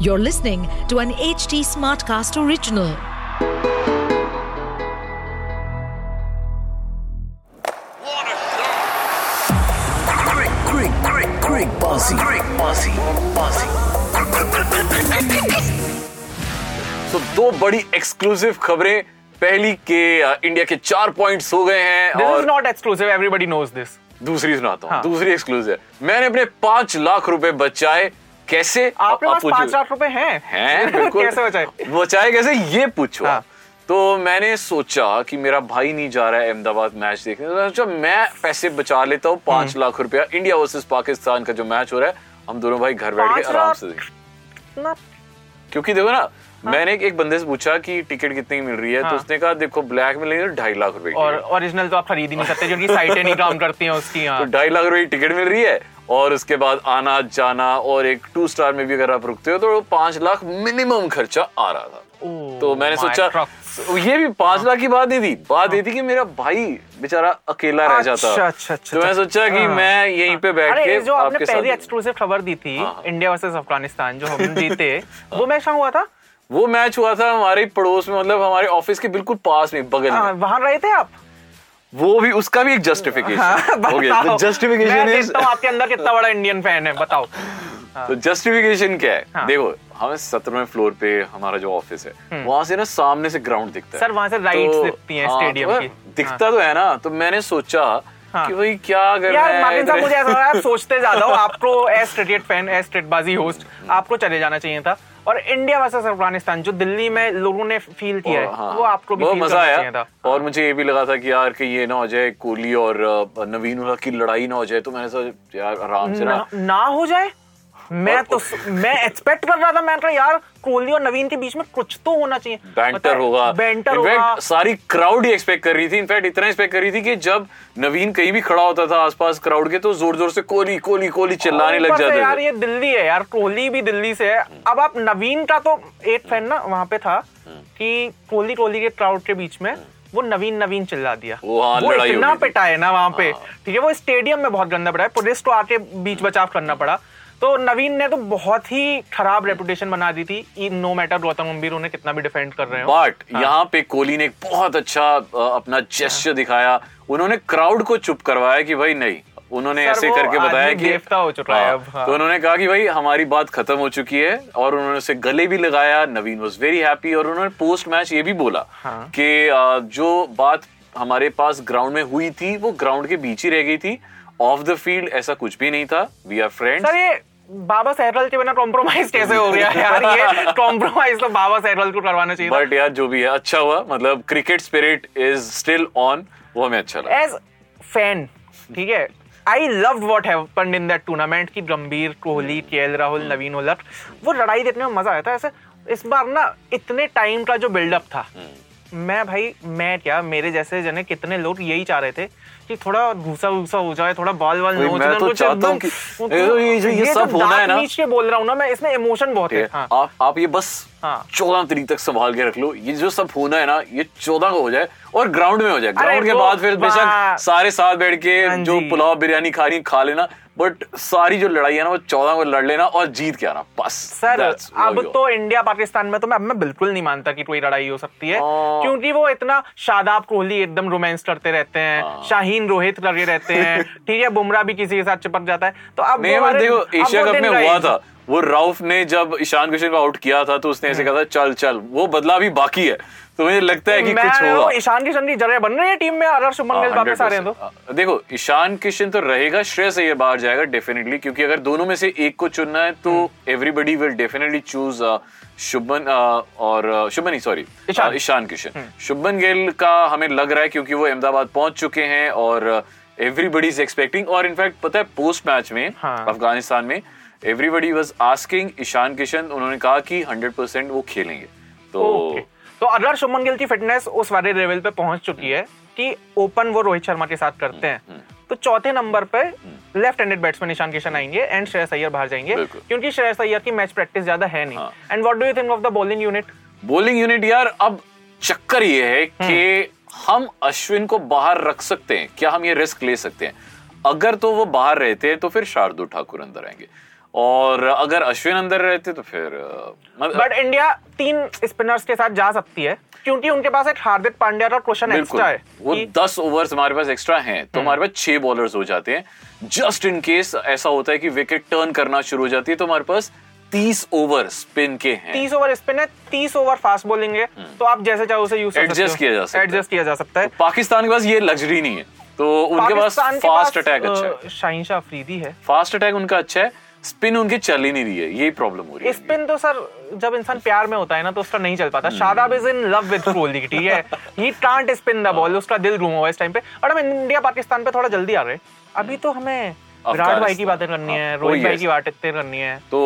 You're listening to an HT Smartcast original. Great, great, great, great bossy. Great bossy. Bossy. तो दो बड़ी exclusive खबरें पहली के अ, इंडिया के चार पॉइंट्स हो गए हैं This और is not exclusive. Everybody knows this. दूसरी सुनाता हूँ हाँ। दूसरी एक्सक्लूसिव मैंने अपने पांच लाख रुपए बचाए कैसे आपके आप पास पूछो। पाँच लाख रुपए हैं हैं बिल्कुल कैसे बचाए बचाए कैसे ये पूछो हाँ। तो मैंने सोचा कि मेरा भाई नहीं जा रहा है अहमदाबाद मैच देखने तो सोचा मैं पैसे बचा लेता हूँ पाँच हम्म। लाख रुपया इंडिया वर्सेस पाकिस्तान का जो मैच हो रहा है हम दोनों भाई घर बैठ के आराम से देखें क्योंकि देखो ना हाँ? मैंने एक, बंदे से पूछा कि टिकट कितने मिल रही है हाँ? तो हाँ। उसने कहा देखो ब्लैक में लेंगे तो ढाई लाख रुपए और ओरिजिनल तो आप खरीद ही नहीं सकते क्योंकि साइटें नहीं काम करती हैं उसकी तो यहाँ ढाई लाख रुपए की टिकट मिल रही है और उसके बाद आना जाना और एक टू स्टार में भी अगर आप रुकते हो तो पाँच लाख मिनिमम खर्चा आ रहा था ओह, तो मैंने सोचा truck. ये भी पाँच लाख की बात नहीं थी बात ये थी कि मेरा भाई बेचारा अकेला रह जाता अच्छा, अच्छा, अच्छा, तो मैं अच्छा। सोचा कि हाँ। मैं यहीं पे बैठ के जो आपने पहली एक्सक्लूसिव खबर दी थी। इंडिया वर्सेस अफ़गानिस्तान जो हम जीते वो मैच हुआ था वो मैच हुआ था हमारे पड़ोस में मतलब हमारे ऑफ़िस के बिल्कुल पास में बगल हाँ, में वहाँ रहे थे आप वो भी उसका भी एक जस्टिफिकेशन हो गया तो जस्टिफिकेशन इज़ आपके अंदर कितना बड़ा इंडियन फ़ैन है बताओ। तो जस्टिफिकेशन क्या है? हाँ। देखो हमें सत्रहवें फ्लोर पे हमारा जो ऑफ़िस है वहाँ से ना सामने से ग्राउंड दिखता है। हम्म। सर, वहाँ से राइट्स तो- दिखती हैं हाँ, स्टेडियम तो की। दिखता तो है ना तो मैंने सोचा हाँ। कि भाई क्या कर यार साहब मुझे ऐसा है आप सोचते ज़्यादा हो। आपको एस क्रिकेट फ़ैन एस क्रिकेटबाजी होस्ट आपको चले जाना चाहिए था। और इंडिया वर्सेस अफ़गानिस्तान जो दिल्ली में लोगों ने फील किया है हाँ, वो आपको भी वो फील मज़ा आया। था। और मुझे ये भी लगा था कि यार कि ये ना हो जाए कोहली और नवीन की लड़ाई ना हो जाए तो मैंने सोचा यार आराम से ना, ना हो जाए? मैं तो मैं एक्सपेक्ट कर रहा था मैं कहा यार कोहली और नवीन के बीच में कुछ तो होना चाहिए। बैंटर होगा। बैंटर होगा। सारी क्राउड ही एक्सपेक्ट कर रही थी। इनफैक्ट इतना एक्सपेक्ट कर रही थी कि जब नवीन कहीं भी खड़ा होता था आसपास क्राउड के तो ज़ोर ज़ोर से कोहली कोहली कोहली चिल्लाने लग जाते यार ये दिल्ली है यार कोहली भी दिल्ली से है। अब आप नवीन का तो एक फ़ैन ना वहाँ पे था कि कोहली कोहली के क्राउड के बीच में वो नवीन नवीन चिल्ला दिया। वो हाँ, इतना गई थी। पिटा है ना वहाँ पे। ठीक है वो स्टेडियम में बहुत गंदा पड़ा है। पुलिस को आके बीच बचाव करना पड़ा। तो नवीन ने तो बहुत ही खराब रेपुटेशन बना दी थी। नो मैटर गौतम गंभीर उन्हें कितना भी डिफेंड कर रहे हो। बट यहाँ पे कोहली ने एक बहुत अच्छा अपना जेस्चर दिखाया। उन्होंने क्राउड को चुप करवाया कि भाई नहीं। उन्होंने ऐसे करके बताया कि देवता हो चुका है हाँ, अब, हाँ। तो उन्होंने कहा कि भाई हमारी बात खत्म हो चुकी है और उन्होंने उसे गले भी लगाया। नवीन वॉज़ वेरी हैप्पी और उन्होंने पोस्ट मैच ये भी बोला हाँ। कि जो बात हमारे पास ग्राउंड में हुई थी वो ग्राउंड के बीच ही रह गई थी। ऑफ़ द फ़ील्ड ऐसा कुछ भी नहीं था। वी आर फ्रेंड्स सर ये बाबा सहरल के बिना कॉम्प्रोमाइज कैसे हो गया यार? ये कॉम्प्रोमाइज तो बाबा सहरल को करवाना चाहिए बट यार जो भी है अच्छा हुआ। मतलब cricket spirit is still on वो हमें अच्छा लगा। एज फ़ैन ठीक है? I love what happened in that tournament की गंभीर कोहली के राहुल नवीन उलट वो लड़ाई देखने में मज़ा आया था। ऐसे इस बार ना इतने टाइम का जो बिल्डअप था मैं भाई मैं क्या मेरे जैसे जने कितने लोग यही चाह रहे थे कि थोड़ा घूसा घूसा हो जाए थोड़ा बाल बॉल नोच मैं तो कुछ चाहता एकदम- कि- ये तो ये जो- ये सब जो होना है ना- नीच बोल रहा हूँ ना मैं इसमें इमोशन बहुत है। हाँ। आप आप ये बस हाँ। चौदह तारीख तक संभाल के रख लो। ये जो सब होना है ना ये चौदह को हो जाए और ग्राउंड में हो जाए। ग्राउंड के बाद फिर बेशक सारे साथ बैठ के हाँ जो पुलाव बिरयानी खा रही खा लेना। बट सारी जो लड़ाई है ना वो चौदह को लड़ लेना और जीत के आना बस सर अब तो इंडिया पाकिस्तान में तो मैं अब मैं बिल्कुल नहीं मानता कि कोई लड़ाई हो सकती है हाँ। क्योंकि वो इतना शादाब कोहली एकदम रोमांस करते रहते हैं हाँ। शाहीन रोहित लगे रहते हैं ठीक है बुमराह भी किसी के साथ चिपक जाता है तो अब देखो एशिया कप में हुआ था वो राउफ ने जब ईशान किशन को आउट किया था तो उसने ऐसे कहा था चल चल वो बदला भी बाकी है तो मुझे लगता है कि कुछ होगा ईशान किशन की जगह बन रही है टीम में अगर शुभमन गिल वापस आ रहे हैं तो देखो ईशान किशन तो रहेगा श्रेयस अय्यर बाहर जाएगा डेफिनेटली क्योंकि अगर दोनों में से एक को चुनना है तो हम्म। Everybody will definitely choose Shubman uh, और शुभमन ही सॉरी ईशान। हम्म। किशन शुभमन गिल का हमें लग रहा है क्योंकि वो अहमदाबाद पहुँच चुके हैं और एवरीबडी इज़ एक्सपेक्टिंग और इनफैक्ट पता है पोस्ट मैच में हाँ। अफ़गानिस्तान में everybody was asking Ishan Kishan उन्होंने कहा कि 100% वो खेलेंगे। तो तो अगर शुभमन गिल की फिटनेस उस वाले लेवल पे पहुँच चुकी है कि ओपन वो रोहित शर्मा के साथ करते हम्म, हैं तो चौथे नंबर पे left handed batsman Ishan Kishan आएँगे एंड श्रेयस अय्यर बाहर जाएँगे। क्योंकि श्रेयस अय्यर की मैच प्रैक्टिस ज़्यादा है नहीं। हाँ। And what do you think of the bowling unit bowling unit यार अब चक्कर ये है कि हम अश्विन को बाहर रख सकते हैं। क्या हम ये रिस्क ले सकते हैं? अगर तो वो बाहर रहते हैं तो फिर शार्दुल ठाकुर अंदर आएँगे। और अगर अश्विन अंदर रहते तो फिर बट इंडिया तीन स्पिनर्स के साथ जा सकती है क्योंकि उनके पास एक हार्दिक पांड्या और क्वेश्चन एक्स्ट्रा है। वो दस ओवर्स हमारे पास एक्स्ट्रा हैं तो हमारे पास छह बॉलर्स हो जाते हैं। जस्ट इन केस ऐसा होता है कि विकेट टर्न करना शुरू हो जाती है तो हमारे पास तीस ओवर स्पिन के हैं। तीस ओवर स्पिन है तीस ओवर फास्ट बॉलिंग है तो आप जैसे चाहो उसे यूज़ Adjust किया जा सकता है। एडजस्ट किया जा सकता है। पाकिस्तान के पास ये लग्जरी नहीं है। तो उनके पास फास्ट अटैक अच्छा है। शाहीन शाह अफरीदी है। फास्ट अटैक उनका अच्छा है। स्पिन उनकी चल ही नहीं रही है यही प्रॉब्लम हो रही है। स्पिन तो सर जब इंसान प्यार में होता है ना तो उसका नहीं चल पाता। Shadab is in love with Kohli ठीक है? He can't spin the ball उसका दिल गुम हुआ इस टाइम पे। और हम इंडिया पाकिस्तान पे थोड़ा जल्दी आ रहे अभी तो हमें विराट भाई की बातें करनी है हाँ, रोहित भाई की बातें करनी है। तो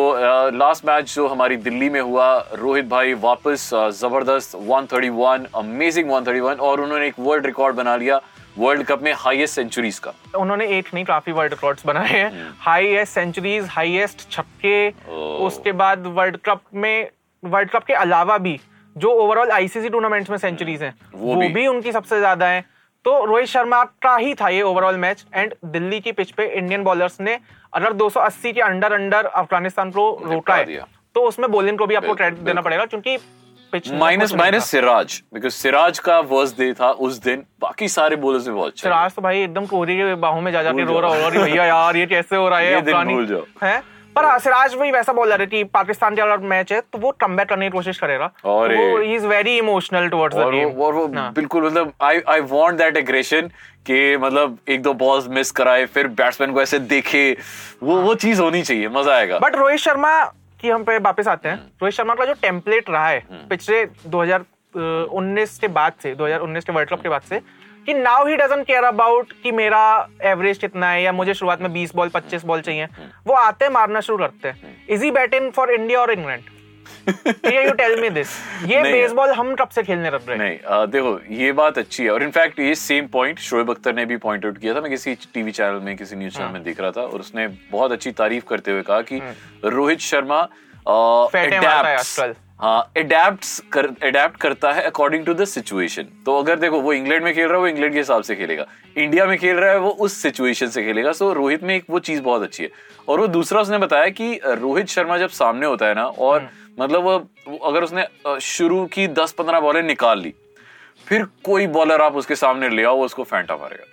लास्ट मैच जो हमारी दिल्ली में हुआ रोहित भाई वापस ज़बरदस्त 131 अमेजिंग 131 और उन्होंने एक वर्ल्ड रिकॉर्ड बना लिया। वर्ल्ड कप में हाईएस्ट सेंचुरीज का। उन्होंने एक नहीं काफ़ी वर्ल्ड रिकॉर्ड्स बनाए हैं। हाईएस्ट सेंचुरीज हाईएस्ट छक्के उसके बाद वर्ल्ड कप में वर्ल्ड कप के अलावा भी जो ओवरऑल आईसीसी टूर्नामेंट्स में सेंचुरीज हैं वो वो, भी। भी उनकी सबसे ज़्यादा है। तो रोहित शर्मा का ही था ये ओवरऑल मैच एंड दिल्ली की पिच पे इंडियन बॉलर्स ने अगर 280 के अंडर अंडर अफ़गानिस्तान को रोका है तो उसमें बॉलिंग को भी आपको क्रेडिट देना पड़ेगा क्योंकि pitch minus minus Siraj because Siraj का वर्स्ट डे था उस दिन। बाकी सारे बोलर्स में बहुत सिराज तो भाई एकदम कोहली के बाहों में जा जाके रो रहा होगा भैया यार ये कैसे हो रहा है? ये दिन भूल जाओ। है? पर हाँ, सिराज वही वैसा बॉलर है कि पाकिस्तान के अगर मैच है तो वो कम करने की कोशिश करेगा। और he is very emotional towards the game और वो बिल्कुल मतलब I I want that aggression कि मतलब एक दो बॉल्स मिस कराए फिर बैट्समैन को ऐसे देखे। वो वो चीज़ होनी चाहिए मज़ा आएगा। बट रोहित शर्मा की हम पे वापस आते हम्म। हैं रोहित शर्मा का जो टेम्पलेट रहा है पिछले 2019 के बाद से 2019 के वर्ल्ड कप के बाद से कि now he doesn't care about कि मेरा एवरेज कितना है या मुझे शुरुआत में 20 बॉल 25 बॉल चाहिए। हम्म। वो आते हैं मारना शुरू करते हैं। इजी बैटिंग फॉर इंडिया और England you tell me this ये नहीं। बेसबॉल हम कब से खेलने लग रहे हैं? नहीं देखो ये बात अच्छी है। और इनफैक्ट ये सेम पॉइंट शोएब अख्तर ने भी पॉइंट आउट किया था। मैं किसी टीवी चैनल में किसी न्यूज़ हाँ। चैनल में देख रहा था और उसने बहुत अच्छी तारीफ़ करते हुए कहा कि रोहित शर्मा मारता है। हाँ अडेप्ट करता है अकॉर्डिंग टू द सिचुएशन तो अगर देखो वो इंग्लैंड में खेल रहा है वो इंग्लैंड के हिसाब से खेलेगा। इंडिया में खेल रहा है वो उस सिचुएशन से खेलेगा। सो रोहित में एक वो चीज़ बहुत अच्छी है। और वो दूसरा उसने बताया कि रोहित शर्मा जब सामने होता है ना और मतलब वो अगर उसने शुरू की दस पंद्रह बॉलें निकाल ली फिर कोई बॉलर आप उसके सामने ले आओ उसको फेंटा मारेगा।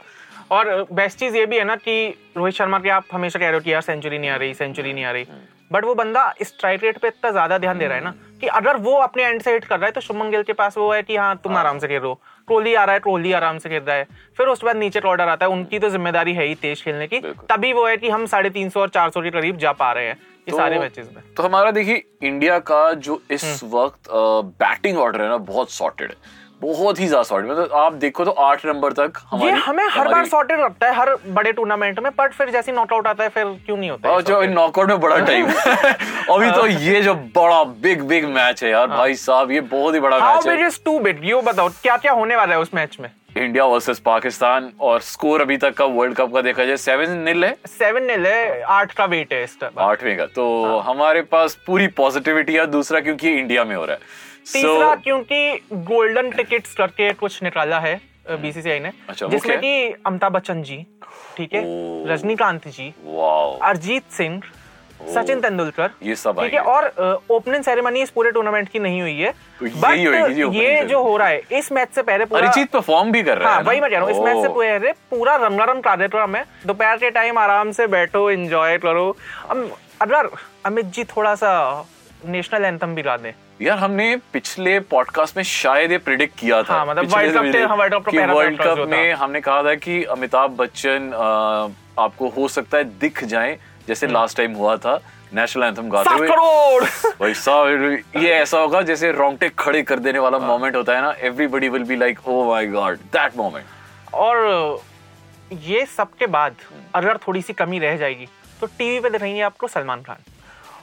और बेस्ट चीज़ ये भी है ना कि रोहित शर्मा की आप हमेशा कह रहे हो कि यार सेंचुरी नहीं आ रही सेंचुरी नहीं आ रही। बट वो बंदा स्ट्राइक रेट पे इतना ज़्यादा ध्यान दे रहा है ना कि अगर वो अपने एंड से हिट कर रहा है तो शुभमन गिल के पास वो है कि हाँ तुम आराम से खेल रहे हो। ट्रोली आ रहा है ट्रोली आराम से खेल रहा है। फिर उसके बाद नीचे ऑर्डर आता है उनकी तो ज़िम्मेदारी है ही तेज खेलने की। तभी वो है कि हम साढ़े तीन सौ और चार सौ के करीब जा पा रहे हैं। ये तो- सारे मैचेस में। तो हमारा देखिए इंडिया का जो इस हम्म। वक्त बैटिंग ऑर्डर है ना बहुत सॉर्टेड है। बहुत ही ज़्यादा सॉर्टेड मतलब आप देखो तो आठ नंबर तक हमारी, ये हमें हर बार सॉर्टेड लगता है हर बड़े टूर्नामेंट में बट फिर जैसे नॉकआउट आता है फिर क्यों नहीं होता है और जो नॉकआउट में बड़ा टाइम अभी तो ये जो बड़ा बिग बिग मैच है यार हाँ। भाई साहब ये बहुत ही बड़ा मैच है। टू बिग ये बताओ क्या क्या होने वाला है उस मैच में? इंडिया वर्सेस पाकिस्तान और स्कोर अभी तक का वर्ल्ड कप का देखा जाए सेवन नील है। सेवन नील है आठ का वेट है इस आठवें का। तो हाँ। हमारे पास पूरी पॉजिटिविटी है दूसरा क्योंकि इंडिया में हो रहा है। तीसरा So, क्योंकि गोल्डन टिकट्स करके कुछ निकाला है बीसीसीआई ने अच्छा, जिसमें कि अमिताभ बच्चन जी ठीक है? रजनीकांत जी अरिजीत सिंह सचिन तेंदुलकर। ये सब ठीक है और ओपनिंग सेरेमनी इस पूरे टूर्नामेंट की नहीं हुई है। तो बट जी ये जो हो रहा है इस मैच से पहले पूरा अरिजीत परफॉर्म भी कर रहा हाँ है वही मैं कह रहा हूँ इस मैच से पहले पूरा रंगारंग कार्यक्रम है। दोपहर के टाइम आराम से बैठो एंजॉय करो। अब अगर अमित जी थोड़ा सा नेशनल एंथम भी गा दें। यार हमने पिछले पॉडकास्ट में शायद ये प्रिडिक्ट किया था। हाँ, मतलब Cup से के- वर्ल्ड कप में हमने कहा था कि अमिताभ बच्चन आपको हो सकता है दिख जाए। जैसे हम्म। लास्ट टाइम हुआ था नेशनल एंथम गाते हुए। करोड़! भाई साहब ये ऐसा होगा जैसे रोंगटे खड़े कर देने वाला मोमेंट होता है ना everybody will be like oh my God that moment और ये सब के बाद अगर थोड़ी सी कमी रह जाएगी तो टीवी पे दिखाएँगे आपको सलमान खान।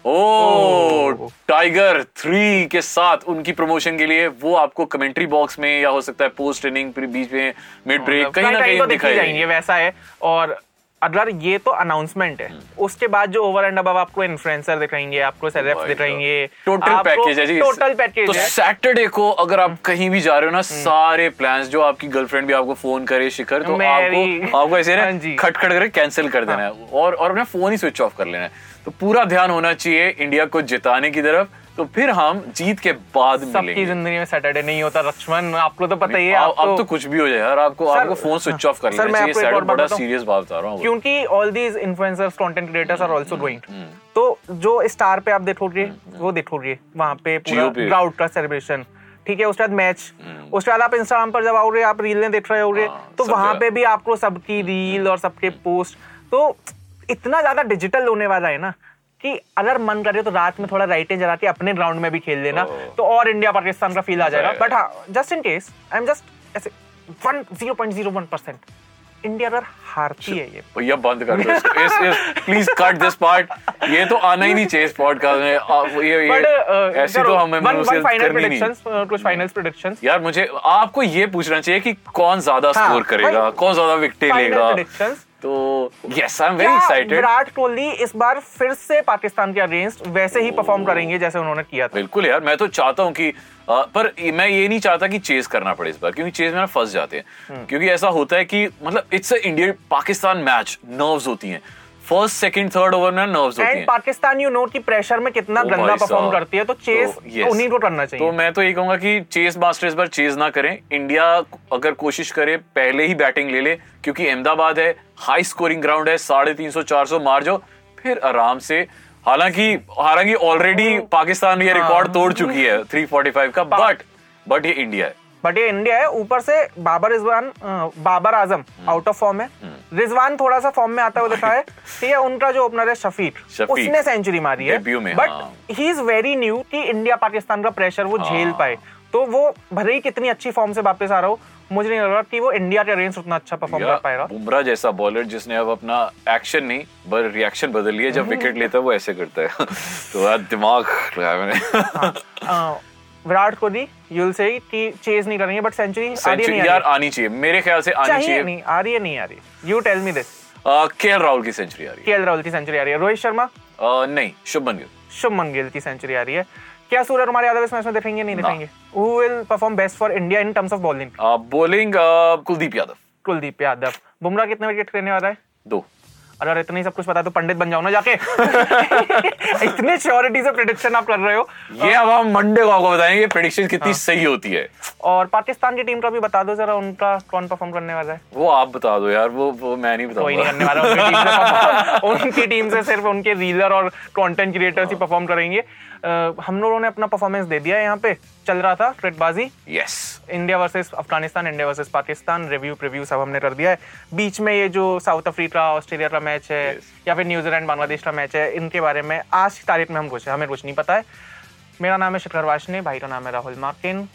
ओ टाइगर थ्री के साथ उनकी प्रमोशन के लिए वो आपको कमेंट्री बॉक्स में या हो सकता है पोस्ट इनिंग बीच में मिड ब्रेक कहीं ना कहीं तो दिख ही दिखाई जाएँगे वैसा है। और अगर ये तो अनाउंसमेंट है। उसके बाद जो ओवर एंड अब आपको इन्फ्लुएंसर दिखाएँगे आपको सेलेब्स दिखाएँगे टोटल पैकेज है जी। टोटल पैकेज तो सैटरडे को अगर आप कहीं भी जा रहे हो ना सारे प्लान्स जो आपकी गर्लफ्रेंड भी आपको फ़ोन करे शिखर तो आपको आपको ऐसे हाँ ना खटखट करके कैंसिल कर देना है। और और अपना फ़ोन ही स्विच ऑफ़ कर लेना है। तो पूरा ध्यान होना चाहिए इंडिया को जिताने की तरफ़। तो फिर हम जीत के बाद सबकी ज़िंदगी में सैटरडे नहीं होता लक्ष्मण आपको तो पता ही है अब आप अब तो कुछ भी हो जाए यार आपको सर, आपको फ़ोन स्विच ऑफ़ कर लेना चाहिए बात बड़ा सीरियस बात बता रहा हूँ। क्योंकि all these influencers content creators are also hmm, तो जो स्टार पे आप देखोगे वो देखोगे वहाँ पे पूरा। ग्राउंड का सेलिब्रेशन ठीक है उसके बाद मैच उसके बाद आप इंस्टाग्राम पर जब आओगे आप रीलें देख रहे होगे हम्म। हाँ, तो वहाँ पे भी आपको सबकी रील और सबके पोस्ट तो इतना ज़्यादा डिजिटल होने वाला है ना कि अगर मन करे तो रात में थोड़ा लाइटें जला के अपने ग्राउंड में भी खेल लेना तो और इंडिया पाकिस्तान का फील आ जाएगा जाएगा। बट हाँ just in case I am just ऐसे one zero point zero one percent India अगर हारती है ये। भैया बंद कर दो इस, इस प्लीज़ कट दिस पार्ट ये तो आना ही नहीं चाहिए इस पॉडकास्ट में। ये, ये बट ऐसी तो हमें फाइनल प्रेडिक्शंस कुछ फाइनल प्रेडिक्शंस यार मुझे आपको ये पूछना चाहिए कि कौन ज़्यादा हाँ, स्कोर करेगा कौन ज़्यादा विकेट लेगा। प्रेडिक्शंस तो yes I am very excited Virat Kohli इस बार फिर से पाकिस्तान के अगेंस्ट वैसे ही परफॉर्म करेंगे जैसे उन्होंने किया था। बिल्कुल यार मैं तो चाहता हूँ कि आ, पर मैं ये नहीं चाहता कि चेज करना पड़े इस बार क्योंकि चेज में ना फंस जाते हैं। हम्म। क्योंकि ऐसा होता है कि मतलब it's India Pakistan match nerves होती हैं। फ़र्स्ट सेकंड थर्ड ओवर में नर्व्स होती हैं। पाकिस्तान यू नो की प्रेशर में कितना ओ गंदा परफॉर्म करती है तो चेस तो, yes. उन्हीं को करना चाहिए। तो मैं तो ये कहूँगा कि चेस मास्टर इस बार चेस ना करें। इंडिया अगर कोशिश करे पहले ही बैटिंग ले ले क्योंकि अहमदाबाद है हाई स्कोरिंग ग्राउंड है साढ़े तीन सौ चार सौ मार जाओ फिर आराम से। हालाँकि हालाँकि ऑलरेडी पाकिस्तान ये रिकॉर्ड तोड़ चुकी है 345 का बट बट ये इंडिया है। बट ये इंडिया है ऊपर से बाबर रिजवान बाबर आज़म हम्म। आउट ऑफ़ फॉर्म है। रिजवान थोड़ा सा फॉर्म में आता हुआ दिखा है। ठीक है उनका जो ओपनर है शफीक। उसने सेंचुरी मारी है। बट हाँ। ही इज़ वेरी न्यू कि इंडिया पाकिस्तान का प्रेशर वो झेल हाँ। पाए। तो वो भले ही कितनी अच्छी फॉर्म से वापस आ रहा हो मुझे नहीं लग रहा कि वो इंडिया के अगेंस्ट उतना अच्छा परफॉर्म कर पाएगा। बुमराह जैसा बॉलर जिसने अब अपना एक्शन नहीं पर रिएक्शन बदल लिया जब विकेट लेता है वो ऐसे करता है। तो यार दिमाग लगाया मैंने। अ, विराट कोहली यूल से कि चेज नहीं करेंगे बट सेंचुरी आ रही। नहीं यार आनी चाहिए। मेरे ख्याल से आनी चाहिए नहीं आ रही है नहीं आ रही। यू टेल मी दिस के राहुल की सेंचुरी आ रही है। के राहुल की सेंचुरी आ रही है। रोहित शर्मा? नहीं शुभमन गिल। शुभमन गिल की सेंचुरी आ रही है। क्या सूर्य कुमार यादव इस मैच में देखेंगे नहीं। देखेंगे? Who will perform best for India in terms of bowling bowling Kuldeep Yadav. Kuldeep Yadav. Bumrah कितने विकेट लेने वाला है? दो। अगर इतना ही सब कुछ पता है तो पंडित बन जाओ ना जाके। इतने श्योरिटी से प्रिडिक्शन आप कर रहे हो। ये अब हम मंडे को आपको बताएँगे प्रिडिक्शन कितनी सही होती है। और पाकिस्तान की टीम का भी बता दो जरा उनका कौन परफॉर्म करने वाला है। वो आप बता दो यार वो वो मैं नहीं कोई नहीं करने वाला उनकी टीम से सिर्फ़ उनके रीलर और कॉन्टेंट क्रिएटर्स ही परफॉर्म करेंगे। अ, हम लोगों ने अपना परफॉर्मेंस दे दिया है यहाँ पे। चल रहा था Cricketbaazi yes India versus Afghanistan India versus Pakistan review preview सब हमने कर दिया है। बीच में ये जो साउथ अफ्रीका ऑस्ट्रेलिया का मैच है Yes. या फिर न्यूजीलैंड बांग्लादेश का मैच है इनके बारे में आज की तारीख में हम कुछ हमें कुछ नहीं पता है। मेरा नाम है शिखर वाशने भाई का नाम है राहुल मार्किन।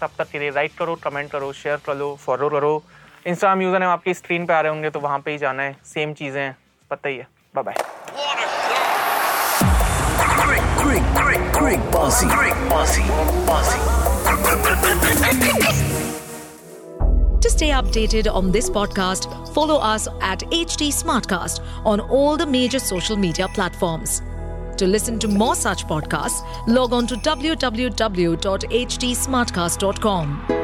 तब तक के लिए लाइक करो कमेंट करो शेयर करो फॉलो करो। इंस्टाग्राम यूज़र नेम आपकी स्क्रीन पे आ रहे होंगे तो वहाँ पे ही जाना है। सेम चीज़ें पता ही है। Bye bye great bossy. Great bossy. Bossy. To stay updated on this podcast, follow us at HT Smartcast on all the major social media platforms. To listen to more such podcasts, log on to www.htsmartcast.com.